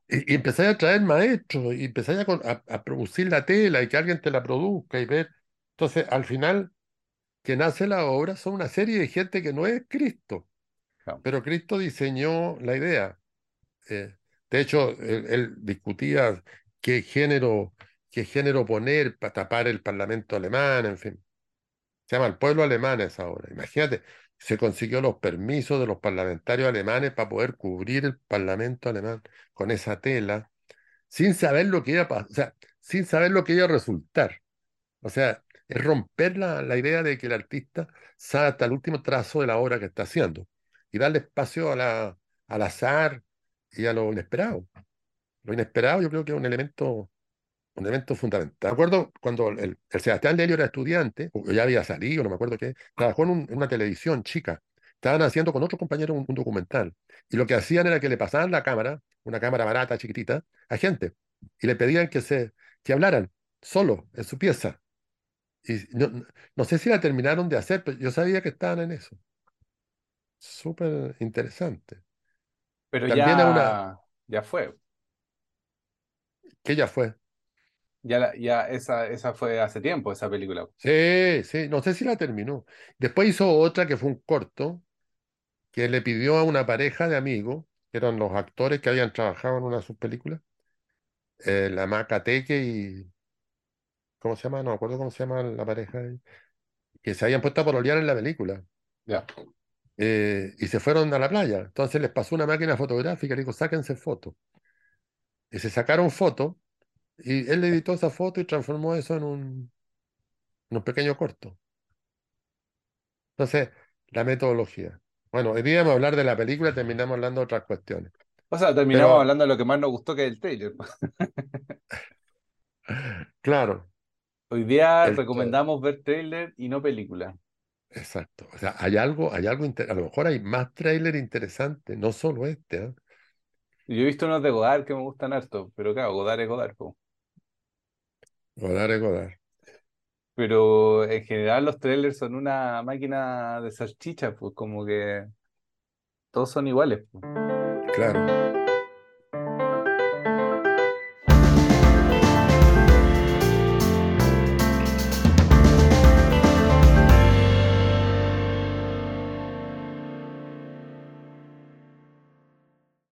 y, y empezáis a traer maestros, y empezáis a, a- a producir la tela y que alguien te la produzca y ver. Entonces, al final, quien hace la obra son una serie de gente que no es Cristo. Pero Cristo diseñó la idea. Eh, de hecho, él, discutía qué género, qué género poner para tapar el Parlamento alemán, en fin. Se llama El pueblo alemán esa obra. Imagínate, se consiguió los permisos de los parlamentarios alemanes para poder cubrir el Parlamento alemán con esa tela, sin saber lo que iba a pasar, sin saber lo que iba a resultar. O sea, es romper la, la idea de que el artista sabe hasta el último trazo de la obra que está haciendo y darle espacio a la, al azar y a lo inesperado. Lo inesperado yo creo que es un elemento un elemento fundamental. Me acuerdo cuando el, el Sebastián Lelio era estudiante, o ya había salido, no me acuerdo qué, trabajó en, un- en una televisión chica. Estaban haciendo con otros compañeros un, un documental. Y lo que hacían era que le pasaban la cámara, una cámara barata, chiquitita, a gente. Y le pedían que, se, que hablaran solo, en su pieza. Y no no sé si la terminaron de hacer, pero yo sabía que estaban en eso. Súper interesante. Pero También es una, ya, ya fue, que ella fue. ya, la- ya esa, esa fue hace tiempo, esa película. Sí, sí, no sé si la terminó. Después hizo otra que fue un corto, que le pidió a una pareja de amigos, que eran los actores que habían trabajado en una de sus películas, eh, la Maca Teque y, ¿cómo se llama? No me acuerdo cómo se llama la pareja, que se habían puesto a pololear en la película, Ya. Eh, y se fueron a la playa. Entonces les pasó una máquina fotográfica, le dijo, sáquense fotos. Y se sacaron fotos, y él editó esa foto y transformó eso en un, en un pequeño corto. Entonces, la metodología. Bueno, hoy día vamos a hablar de la película, terminamos hablando de otras cuestiones. O sea, terminamos Pero, hablando de lo que más nos gustó que es el trailer. claro, Hoy día el, recomendamos ver trailer y no película. Exacto. O sea, hay algo, hay algo, inter- a lo mejor hay más tráiler interesante, no solo este, ¿ah? Yo he visto unos de Godard que me gustan harto, pero claro, Godard es Godard, po. Godard es Godard. Pero en general los trailers son una máquina de salchicha, pues como que todos son iguales, po. Claro.